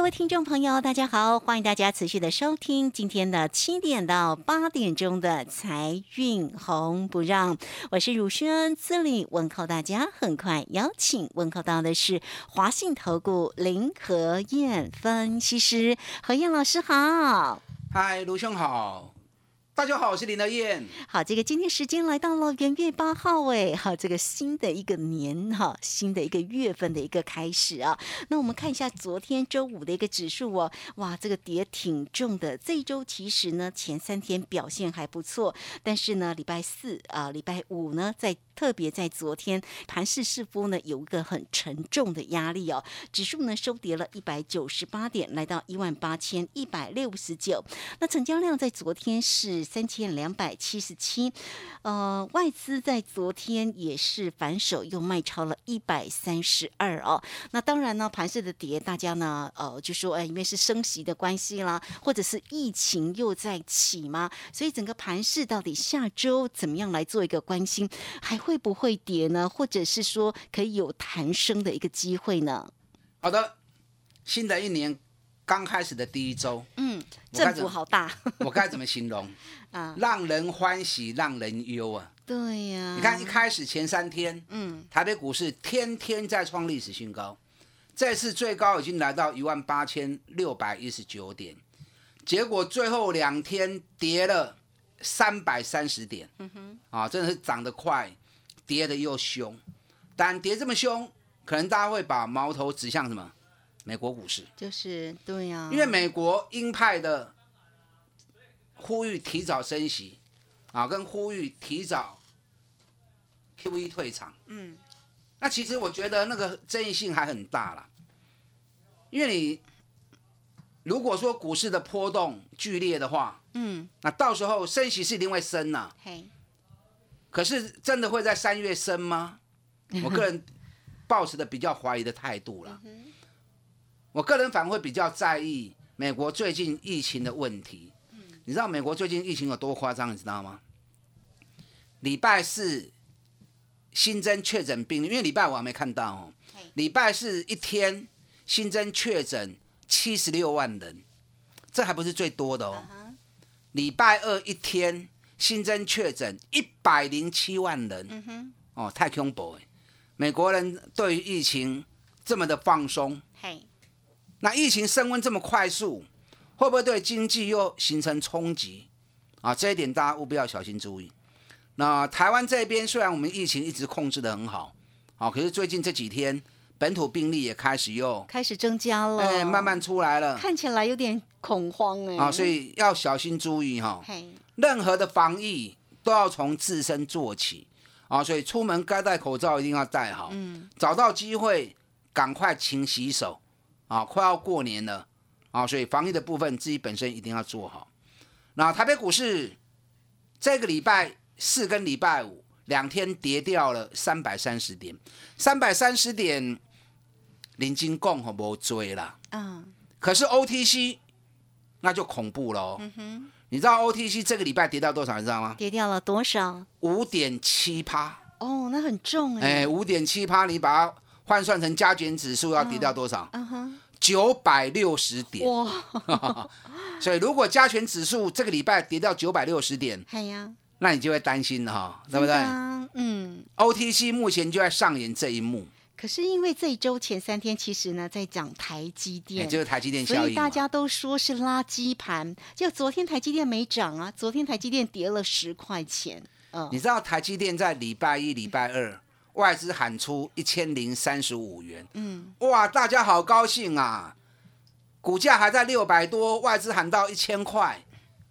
各位听众朋友，大家好，欢迎大家持续的收听今天的七点到八点钟的财运红不让，我是汝轩，这里问候大家。很快邀请问候到的是华信投顾林和燕分析师，何燕老师好。嗨，卢兄好，大家好，我是林德燕。好，这个今天时间来到了元月八号，哎，好，这个新的一个年哈，新的一个月份的一个开始啊。那我们看一下昨天周五的一个指数哦，哇，这个跌挺重的。这一周其实呢，前三天表现还不错，但是呢，礼拜四啊、礼拜五呢，在特别在昨天盘势似乎呢有一个很沉重的压力哦，指数呢收跌了一百九十八点，来到一万八千一百六十九。那成交量在昨天是三千两百七十七，呃，外资在昨天也是反手又卖超了一百三十二哦。那当然呢，盘势的跌，大家呢，呃，就说，哎，因为是升息的关系啦，或者是疫情又在起嘛，所以整个盘市到底下周怎么样来做一个关心，还会不会跌呢？或者是说可以有弹升的一个机会呢？好的，新的一年刚开始的第一周，嗯，振我该怎么幅好大 我该怎么形容？啊！让人欢喜，让人忧啊！对呀、你看一开始前三天，嗯，台北股市天天在创历史新高，这次最高已经来到一万八千六百一十九点，结果最后两天跌了三百三十点，嗯哼，啊，真的是涨得快，跌得又凶。但跌这么凶，可能大家会把矛头指向什么？美国股市，就是对呀、因为美国鹰派的呼吁提早升息，啊，跟呼吁提早 QE 退场，嗯，那其实我觉得那个争议性还很大啦，因为你如果说股市的波动剧烈的话，嗯，那到时候升息是一定会升呐、嘿，可是真的会在三月升吗？我个人抱持的比较怀疑的态度了。我个人反而会比较在意美国最近疫情的问题。你知道美国最近疫情有多夸张？你知道吗？礼拜四新增确诊病例，因为礼拜五还没看到哦。礼拜四一天新增确诊七十六万人，这还不是最多的哦。礼拜二一天新增确诊一百零七万人，哦，太恐怖了！美国人对于疫情这么的放松，嘿，那疫情升温这么快速，会不会对经济又形成冲击？啊，这一点大家务必要小心注意。那台湾这边虽然我们疫情一直控制的很好，啊，可是最近这几天本土病例也开始又开始增加了，哎慢慢出来了看起来有点恐慌哎、啊，所以要小心注意哈。嘿，任何的防疫都要从自身做起啊，所以出门该戴口罩一定要戴好，嗯，找到机会赶快勤洗手啊，快要过年了啊，所以防疫的部分自己本身一定要做好。那台北股市这个礼拜四跟礼拜五两天跌掉了三百三十点，三百三十点，林金共和无追啦。嗯，可是 OTC 那就恐怖了哦。你知道 OTC 这个礼拜跌到多少？你知道吗？跌掉了多少？五点七趴。哦，那很重哎、哎，五点七趴，你把它换算成加权指数要跌掉多少？嗯哼，九百六十点。哇，所以如果加权指数这个礼拜跌到九百六十点，嘿呀，那你就会担心了哈，对不对嗯，？OTC 目前就在上演这一幕，可是因为这一周前三天其实呢在讲台积也电，就是台积电所以效应嘛。大家都说是垃圾盘，就昨天台积电没涨啊，昨天台积电跌了十块钱，嗯，你知道台积电在礼拜一、礼拜二外资喊出一千零三十五元，嗯，哇，大家好高兴啊！股价还在六百多，外资喊到一千块。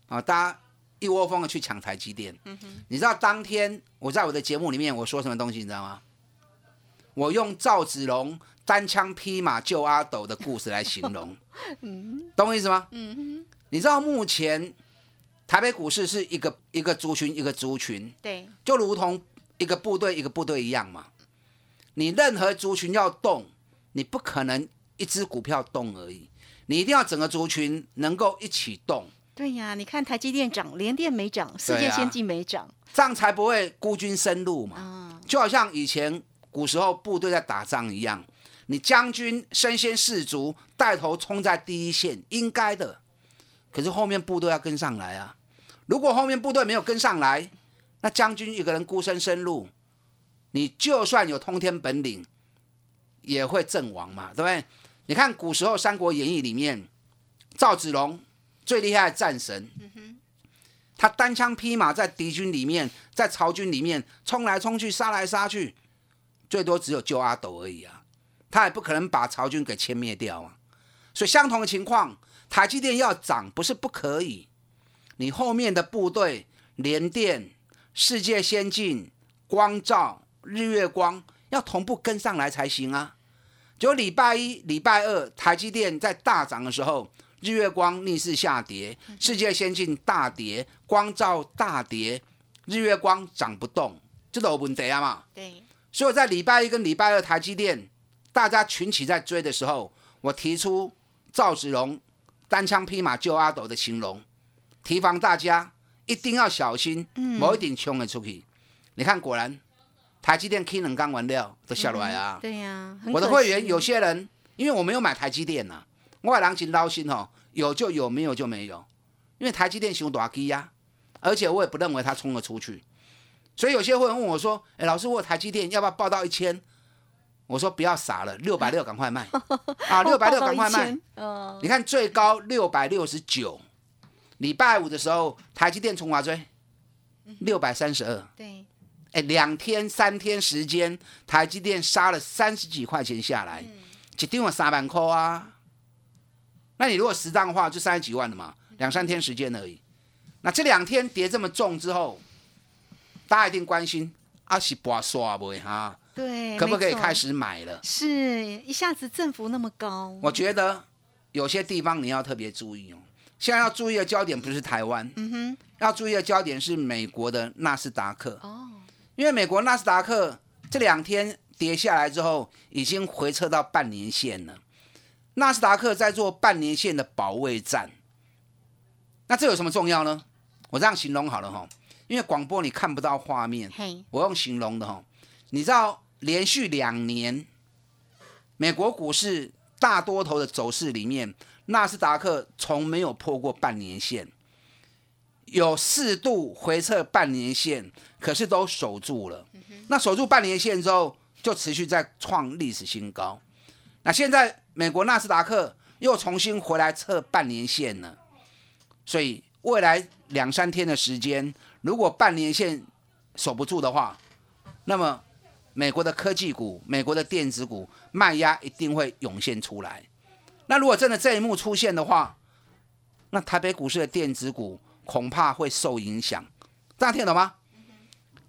啊，大家一窝蜂的去抢台积电。你知道当天我在我的节目里面我说什么东西，你知道吗？我用赵子龙单枪匹马救阿斗的故事来形容，懂我意思吗？你知道目前台北股市是一个一个族群一个族群，对，就如同一个部队一个部队一样嘛。你任何族群要动，你不可能一只股票动而已，你一定要整个族群能够一起动，对呀，你看台积电涨，联电没涨，世界先进没涨这样才不会孤军深入嘛。啊，就好像以前古时候部队在打仗一样，你将军身先士卒，带头冲在第一线，应该的。可是后面部队要跟上来啊！如果后面部队没有跟上来，那将军一个人孤身深入，你就算有通天本领，也会阵亡嘛，对不对？你看古时候《三国演义》里面，赵子龙最厉害的战神，他单枪匹马在敌军里面，在曹军里面冲来冲去，杀来杀去，最多只有救阿斗而已啊，他也不可能把曹军给歼灭掉啊。所以相同的情况，台积电要涨不是不可以，你后面的部队连电、世界先进、光照、日月光要同步跟上来才行啊。就礼拜一、礼拜二，台积电在大涨的时候，日月光逆势下跌，世界先进大跌，光照大跌，日月光涨不动，这都有问题啊嘛。对，所以我在礼拜一跟礼拜二台积电大家群起在追的时候，我提出赵子龙单枪匹马救阿斗的形容，提防大家一定要小心，某一点冲了出去。你看，果然台积电 K 能刚完料都下来啊。对呀，很我的会员有些人，因为我没有买台积电呐、我的人情捞心哦，有就有，没有就没有。因为台积电熊大基呀，而且我也不认为它冲了出去，所以有些会员问我说：“哎，老师，我有台积电要不要报到一千？”我说不要傻了，六百六赶快卖啊，六百六赶快卖。嗯，你看最高六百六十九，礼拜五的时候台积电冲华追六百三十二，对，哎，两天三天时间，台积电杀了三十几块钱下来，一定有三万块啊。那你如果十张的话，就三十几万了嘛，两三天时间而已。那这两天跌这么重之后，大家一定关心啊，是拔刷不哈？对，可不可以开？始买了？是一下子振幅那么高，我觉得有些地方你要特别注意哦。现在要注意的焦点不是台湾，嗯哼，要注意的焦点是美国的纳斯达克。哦，因为美国纳斯达克这两天跌下来之后，已经回撤到半年线了。纳斯达克在做半年线的保卫战，那这有什么重要呢？我这样形容好了哈，因为广播你看不到画面，我用形容的哈。你知道连续两年美国股市大多头的走势里面，纳斯达克从没有破过半年线，有四度回撤半年线，可是都守住了。那守住半年线之后，就持续在创历史新高。那现在美国纳斯达克又重新回来测半年线了，所以未来两三天的时间，如果半年线守不住的话，那么美国的科技股、美国的电子股卖压一定会涌现出来。那如果真的这一幕出现的话，那台北股市的电子股恐怕会受影响。大家听得懂吗？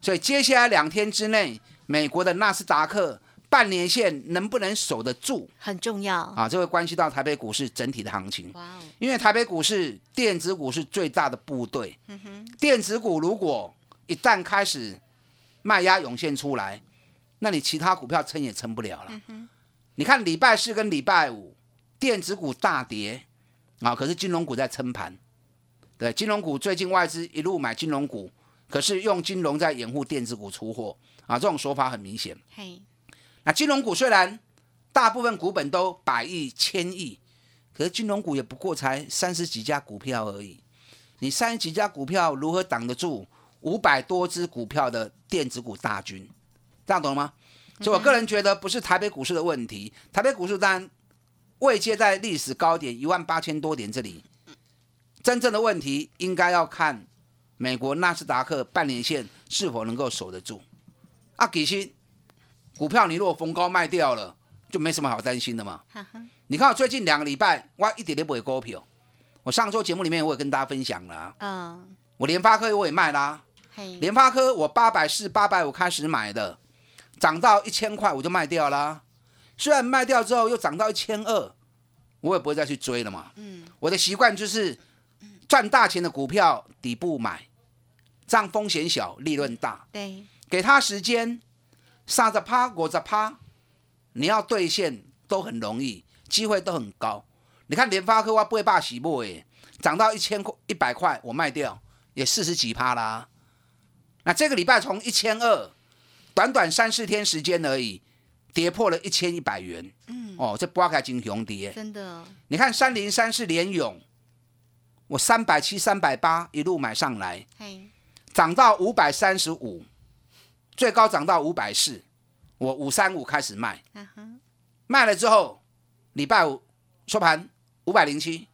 所以接下来两天之内，美国的纳斯达克半年线能不能守得住很重要。啊？这会关系到台北股市整体的行情。哇哦，因为台北股市电子股是最大的部队，电子股如果一旦开始卖压涌现出来，那你其他股票撑也撑不了了。你看礼拜四跟礼拜五电子股大跌啊，可是金融股在撑盘。对，金融股最近外资一路买金融股，可是用金融在掩护电子股出货啊，这种说法很明显。嘿，那金融股虽然大部分股本都百亿、千亿，可是金融股也不过才三十几家股票而已。你三十几家股票如何挡得住五百多只股票的电子股大军？这样懂了吗？所以我个人觉得不是台北股市的问题，台北股市当然位阶在历史高点一万八千多点这里，真正的问题应该要看美国纳斯达克半年线是否能够守得住。啊，其实股票你如果逢高卖掉了，就没什么好担心的嘛。你看我最近两个礼拜，我一点都不会股票。我上周节目里面我也跟大家分享了、啊，嗯，我联发科我也卖啦、嘿，联发科我八百四、八百五开始买的，涨到一千块我就卖掉啦。虽然卖掉之后又涨到一千二，我也不会再去追了嘛。嗯，我的习惯就是赚大钱的股票底部买，这样风险小，利润大。对，给他时间，三十趴、五十趴，你要兑现都很容易，机会都很高。你看联发科我八百起步哎，涨到一千块、一百块，我卖掉也四十几趴啦。那这个礼拜从一千二，短短三四天时间而已，跌破了一千一百元。嗯，哦，这八开金熊跌。真的，你看三零三是联勇，我三百七、三百八一路买上来，嘿，涨到五百三十五，最高涨到五百四，我五三五开始卖，啊哈，卖了之后，礼拜五收盘五百零七，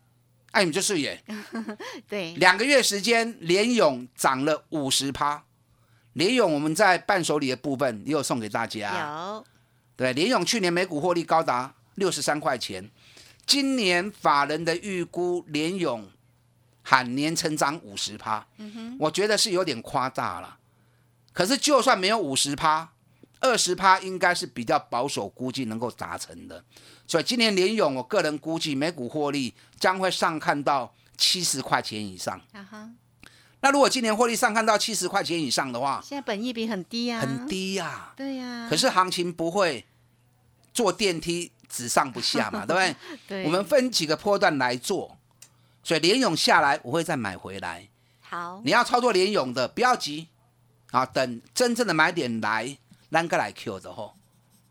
哎，你们就是也？对，两个月时间，联勇涨了五十趴，联勇我们在伴手礼的部分也有送给大家，有，对，联勇去年每股获利高达六十三块钱，今年法人的预估联勇喊年成长五十趴，我觉得是有点夸大了。可是就算没有五十趴，二十趴应该是比较保守估计能够达成的。所以今年联勇，我个人估计每股获利将会上看到七十块钱以上。那如果今年获利上看到七十块钱以上的话，现在本益比很低啊，很，低呀、对呀，可是行情不会坐电梯只上不下嘛，对不对？对，我们分几个波段来做，所以联勇下来我会再买回来。好，你要操作联勇的，不要急啊，等真正的买点来，咱个来 Q 的吼。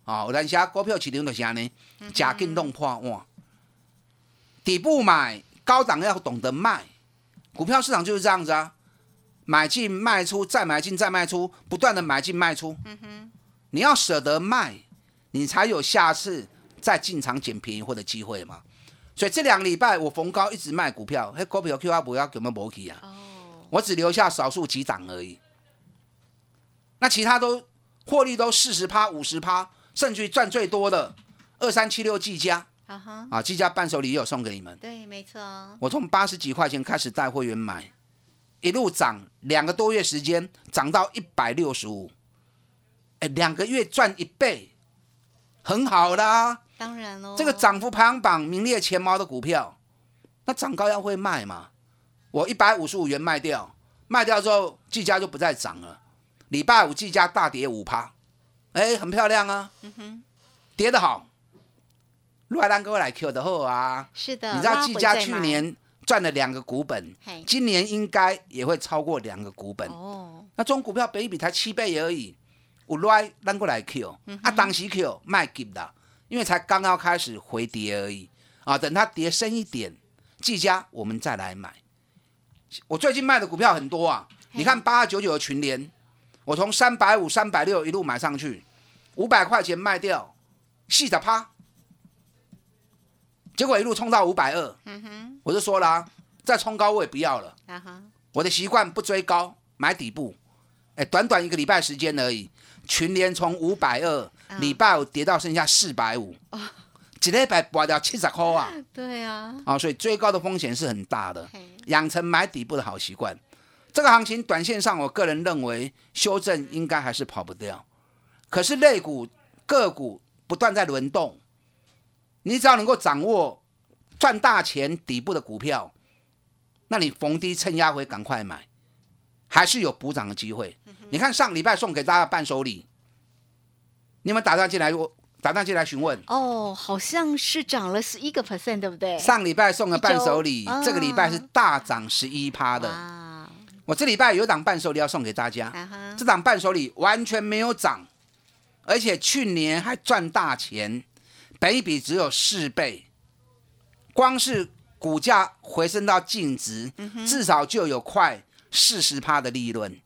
啊，有阵时啊股票市场就是安尼，假紧弄破碗。底部买，高档要懂得卖。股票市场就是这样子啊，买进卖出，再买进再卖出，不断的买进卖出。嗯哼你要舍得卖，你才有下次再进场捡便宜货的机会嘛。所以这两个礼拜我逢高一直卖股票，迄股票 Q 啊不要有没有没去啊？哦，我只留下少数几档而已。那其他都获利都四十趴、五十趴，甚至于赚最多的二三七六技嘉啊哈，啊，技嘉伴手礼也有送给你们。对，没错，我从八十几块钱开始带会员买，一路涨，两个多月时间涨到一百六十五，哎，两个月赚一倍，很好啦。当然喽，这个涨幅排行榜名列前茅的股票，那涨高要会卖嘛？我一百五十五元卖掉，卖掉之后技嘉就不再涨了。礼拜五技嘉大跌五趴，哎，很漂亮啊，跌得好。来兰哥来 Q 的后啊，是的，你知道拉技嘉回再买。去年赚了两个股本，今年应该也会超过两个股本。哦，那中股票本益比才七倍而已，有来咱过来 Q，、啊，当时 Q 卖给的，因为才刚刚开始回跌而已。啊，等它跌深一点，技嘉我们再来买。我最近卖的股票很多啊，你看八二九九的群联，我从三百五、三百六一路买上去，五百块钱卖掉，细的趴，结果一路冲到五百二，嗯哼，我就说了、啊，再冲高我也不要了。啊哈，我的习惯不追高，买底部。哎，短短一个礼拜时间而已，群联从五百二嗯礼拜五跌到剩下四百五，一礼拜拔掉七十块啊！对啊，啊，所以追高的风险是很大的，嘿，养成买底部的好习惯。这个行情短线上，我个人认为修正应该还是跑不掉。可是类股个股不断在轮动，你只要能够掌握赚大钱底部的股票，那你逢低趁压回赶快买，还是有补涨的机会。你看上礼拜送给大家伴手礼，你有没有打电话进来？我打电话进来询问。哦，好像是涨了十一个 percent，对不对？上礼拜送的伴手礼这个礼拜是大涨十一趴的。啊，我这礼拜有一档伴手礼要送给大家，啊，这档伴手礼完全没有涨，而且去年还赚大钱，本一比只有四倍，光是股价回升到净值，至少就有快四十趴的利润。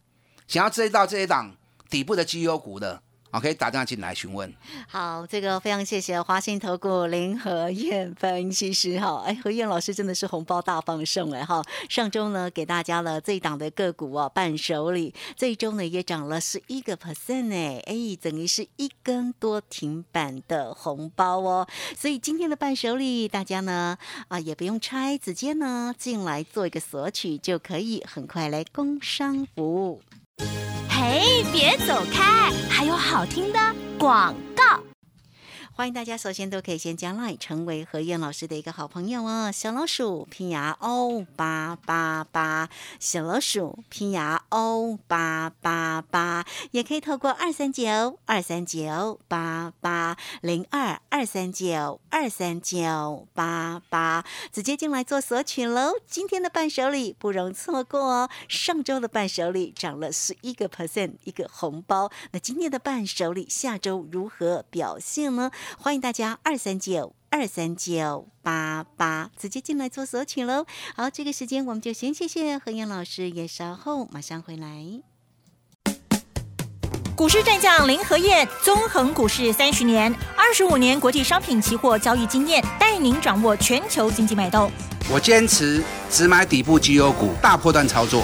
想要追到这一档底部的绩优股的，啊，可以打电话进来询问。好，这个非常谢谢华信投顾林和燕分析师哈，哎，何燕老师真的是红包大放送哎哈，上周呢给大家了这一档的个股哦伴手礼，这一周呢也涨了十一个 percent 哎，哎，等于是一根多停板的红包哦，所以今天的伴手礼大家呢啊也不用拆，直接呢进来做一个索取就可以，很快来工商服务。嘿，别走开，还有好听的广告。欢迎大家，首先都可以先加 line 成为何燕老师的一个好朋友哦。小老鼠拼牙 O 八八八，小老鼠拼牙 O 八八八，也可以透过二三九二三九八八零二二三九二三九八八直接进来做索取喽。今天的伴手礼不容错过哦，上周的伴手礼涨了十一个 percent 一个红包，那今天的伴手礼下周如何表现呢？欢迎大家二三九二三九八八直接进来做索取喽。好，这个时间我们就先谢谢何燕老师，也稍后马上回来。股市战将林和燕，纵横股市三十年，二十五年国际商品期货交易经验，带您掌握全球经济脉动。我坚持只买底部绩优股，大波段操作。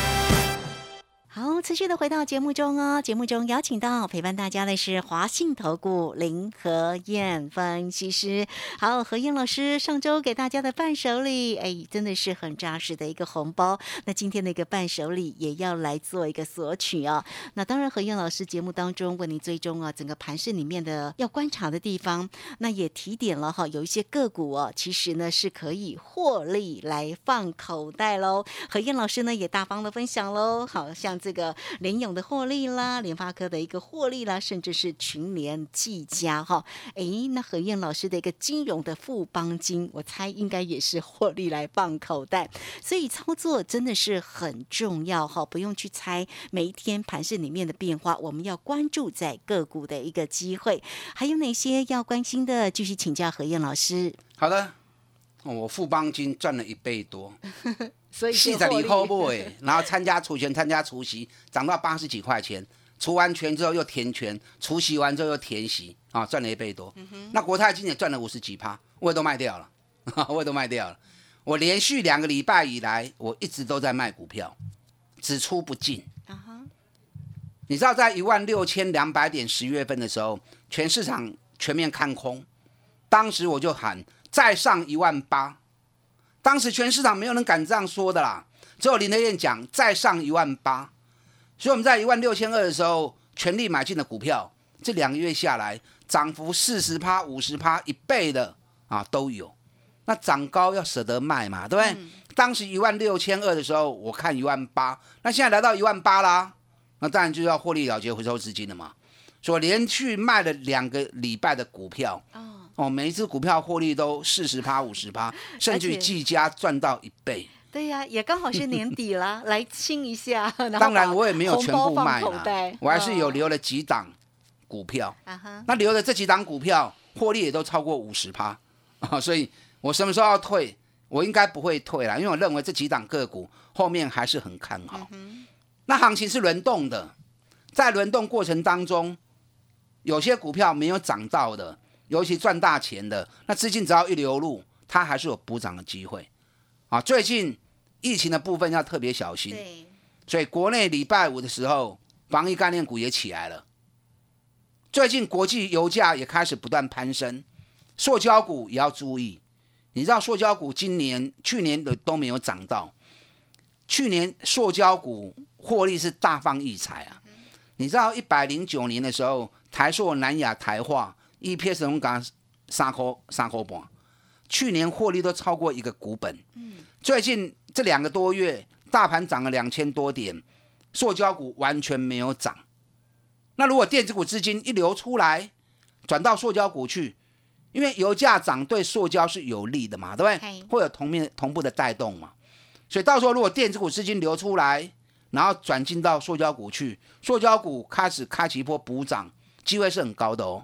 好，持续的回到节目中哦。节目中邀请到陪伴大家的是华信投顾林和燕分析师。好，何燕老师上周给大家的伴手礼，哎，真的是很扎实的一个红包。那今天的一个伴手礼也要来做一个索取哦。那当然，何燕老师节目当中为您追踪啊，整个盘市里面的要观察的地方，那也提点了哈，有一些个股哦，其实呢是可以获利来放口袋喽。何燕老师呢也大方的分享喽，好像这个联勇的获利啦，联发科的一个获利啦，甚至是群联、技嘉哈，诶，那何燕老师的一个金融的富邦金，我猜应该也是获利来放口袋，所以操作真的是很重要哈，不用去猜每一天盘市里面的变化，我们要关注在个股的一个机会，还有哪些要关心的？继续请教何燕老师。好的，我富邦金赚了一倍多，所以细在你后部哎，然后参加除权、参加除息，涨到八十几块钱，除完权之后又填权，除息完之后又填息，啊，赚了一倍多。那国泰金也赚了五十几趴，我也都卖掉了，我也都卖掉了。我连续两个礼拜以来，我一直都在卖股票，只出不进。你知道，在一万六千两百点十月份的时候，全市场全面看空，当时我就喊再上一万八，当时全市场没有人敢这样说的啦，只有林德燕讲再上一万八，所以我们在一万六千二的时候全力买进的股票，这两个月下来涨幅四十趴、五十趴、一倍的啊都有，那涨高要舍得卖嘛，对不对？当时一万六千二的时候，我看一万八，那现在来到一万八啦，那当然就要获利了结、回收资金了嘛。所以连续卖了两个礼拜的股票，哦，哦，每一只股票获利都四十趴、五十趴，甚至于而且技嘉赚到一倍。对呀、也刚好是年底了，来清一下。然当然我也没有全部卖啦口袋，我还是有嗯留了几档股票。那留的这几档股票获利也都超过五十趴啊，所以我什么时候要退？我应该不会退啦，因为我认为这几档个股后面还是很看好。那行情是轮动的，在轮动过程当中，有些股票没有涨到的，尤其赚大钱的，那资金只要一流入，它还是有补涨的机会啊。最近疫情的部分要特别小心，对，所以国内礼拜五的时候，防疫概念股也起来了。最近国际油价也开始不断攀升，塑胶股也要注意。你知道塑胶股今年、去年的都没有涨到，去年塑胶股获利是大放异彩啊！你知道一百零九年的时候，台塑、南亚、台化 EPS 龙港三块三块半，去年获利都超过一个股本。最近这两个多月，大盘涨了两千多点，塑胶股完全没有涨。那如果电子股资金一流出来，转到塑胶股去，因为油价涨对塑胶是有利的嘛，对不对嘿？会有同面同步的带动嘛。所以到时候如果电子股资金流出来，然后转进到塑胶股去，塑胶股开始开启一波补涨，机会是很高的哦。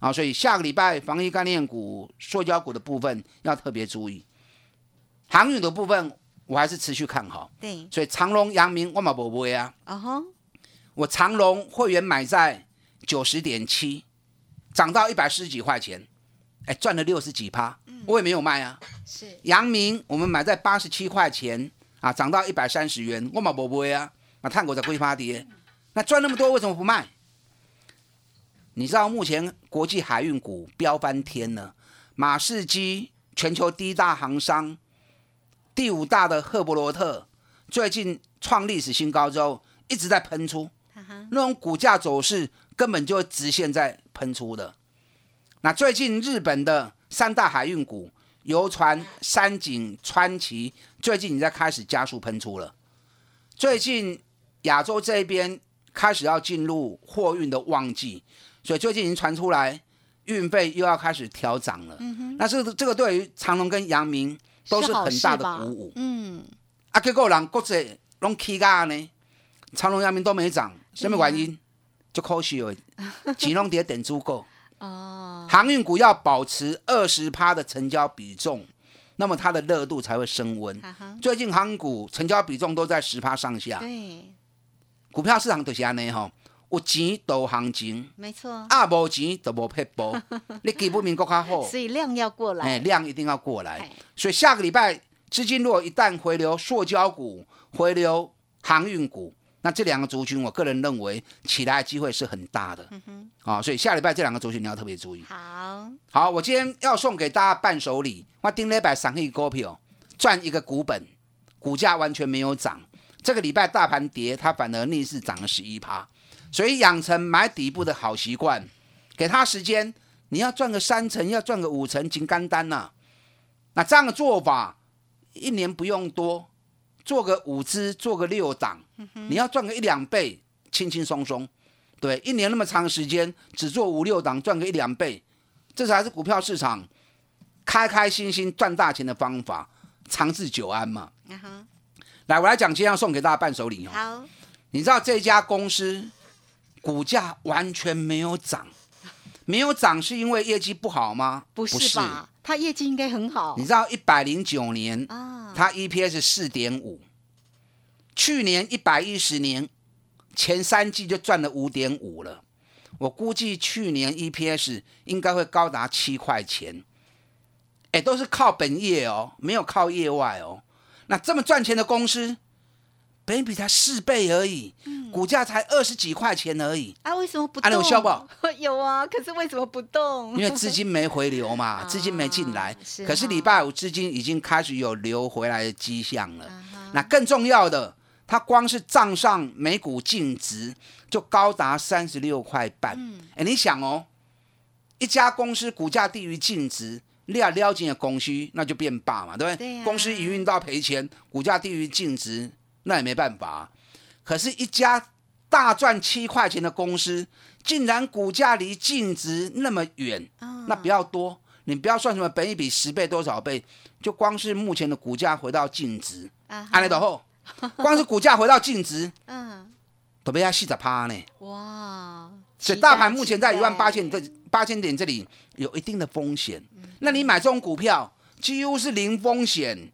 啊，所以下个礼拜防疫概念股、塑胶股的部分要特别注意。航运的部分我还是持续看好，对，所以长隆、阳明我嘛不买啊。哦吼，我长隆会员买在九十点七，涨到一百四十几块钱，哎，赚了六十几趴，我也没有卖啊。是阳明我们买在八十七块钱啊，涨到一百三十元，我嘛不买啊，啊，探狗在龟趴跌，那赚那么多为什么不卖？你知道目前国际海运股飙翻天了，马士基全球第一大航商，第五大的赫伯罗特最近创历史新高之后，一直在喷出，那种股价走势根本就直线在喷出的。那最近日本的三大海运股，游船、三井、川崎，最近已在开始加速喷出了。最近亚洲这边开始要进入货运的旺季。所以最近已经传出来，运费又要开始调涨了。嗯那这个这个对于长隆跟阳明都是很大的鼓舞。嗯。啊，结果人国际拢起价呢，长隆、阳明都没涨，什么原因？就可惜了，只能跌等足够。哦。航运股要保持二十趴的成交比重，那么它的热度才会升温。最近航股成交比重都在十趴上下。对。股票市场都是安尼吼。有钱都行情，没错。啊，无钱都无撇波。你基本面够较好，所以量要过来。哎，量一定要过来。所以下个礼拜资金如果一旦回流塑胶股、回流航运股，那这两个族群，我个人认为起来机会是很大的。嗯哼。啊，所以下礼拜这两个族群你要特别注意。好。好，我今天要送给大家伴手礼。我顶礼拜上一股票赚一个股本，股价完全没有涨。这个礼拜大盘跌，它反而逆势涨了十一趴。所以养成买底部的好习惯，给他时间，你要赚个三成，要赚个五成，金干单呐。那这样的做法，一年不用多，做个五支，做个六档，你要赚个一两倍，轻轻松松。对，一年那么长时间，只做五六档，赚个一两倍，这才是股票市场开开心心赚大钱的方法，长治久安嘛。来，我来讲，今天要送给大家伴手礼哦。好，你知道这家公司？股价完全没有涨，没有涨是因为业绩不好吗？不是吧，它业绩应该很好。你知道一百零九年啊，它 EPS 四点五，去年一百一十年前三季就赚了五点五了。我估计去年 EPS 应该会高达七块钱。哎，都是靠本业哦，没有靠业外哦。那这么赚钱的公司？本比才四倍而已，股价才二十几块钱而已啊！为什么不动？有效不？有啊，可是为什么不动？因为资金没回流嘛，资金没进来。可是礼拜五资金已经开始有流回来的迹象了。那更重要的，它光是账上每股净值就高达三十六块半。哎，你想哦，一家公司股价低于净值，要撩紧的供需，那就变霸嘛，对不对？公司营运到赔钱，股价低于净值。那也没办法，可是，一家大赚七块钱的公司，竟然股价离净值那么远，那比较多，你不要算什么本一比十倍多少倍，就光是目前的股价回到净值，安利的后，光是股价回到净值，嗯，都被它细着趴呢。哇！所以大盘目前在一万八千这八千点这里有一定的风险，那你买这种股票几乎是零风险。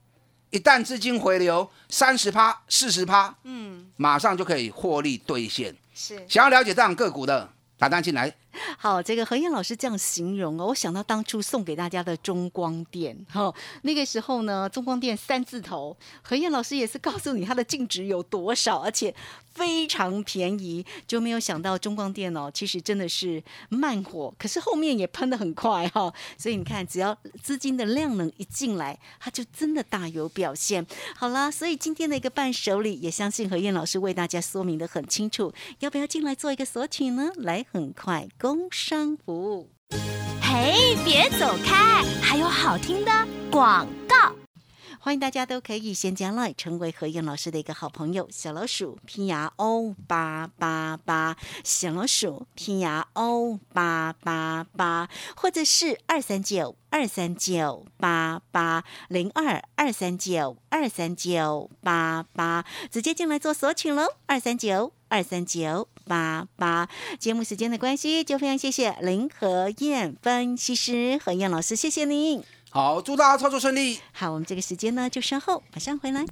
一旦资金回流三十趴、四十趴，嗯，马上就可以获利兑现。是，想要了解这样个股的，打单进来。好，这个何燕老师这样形容哦，我想到当初送给大家的中光电，哈，那个时候呢，中光电三字头，何燕老师也是告诉你它的净值有多少，而且非常便宜，就没有想到中光电哦，其实真的是慢火，可是后面也喷的很快哈，所以你看，只要资金的量能一进来，它就真的大有表现。好啦，所以今天的一个伴手礼，也相信何燕老师为大家说明的很清楚，要不要进来做一个索取呢？来，很快。工商服务，嘿，别走开，还有好听的广。欢迎大家都可以先加 line 成为何燕老师的一个好朋友，小老鼠拼牙 O 八八八，小老鼠拼牙 O 八八八，或者是二三九二三九八八。零二二三九二三九八八，直接进来做索取喽，二三九二三九八八。节目时间的关系，就非常谢谢林何燕分析师何燕老师，谢谢您。好，祝大家操作顺利。好，我们这个时间呢就稍后马上回来。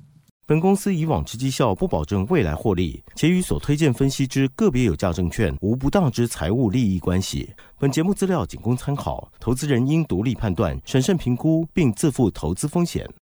本公司以往之绩效不保证未来获利，且与所推荐分析之个别有价证券无不当之财务利益关系。本节目资料仅供参考，投资人应独立判断、审慎评估，并自负投资风险。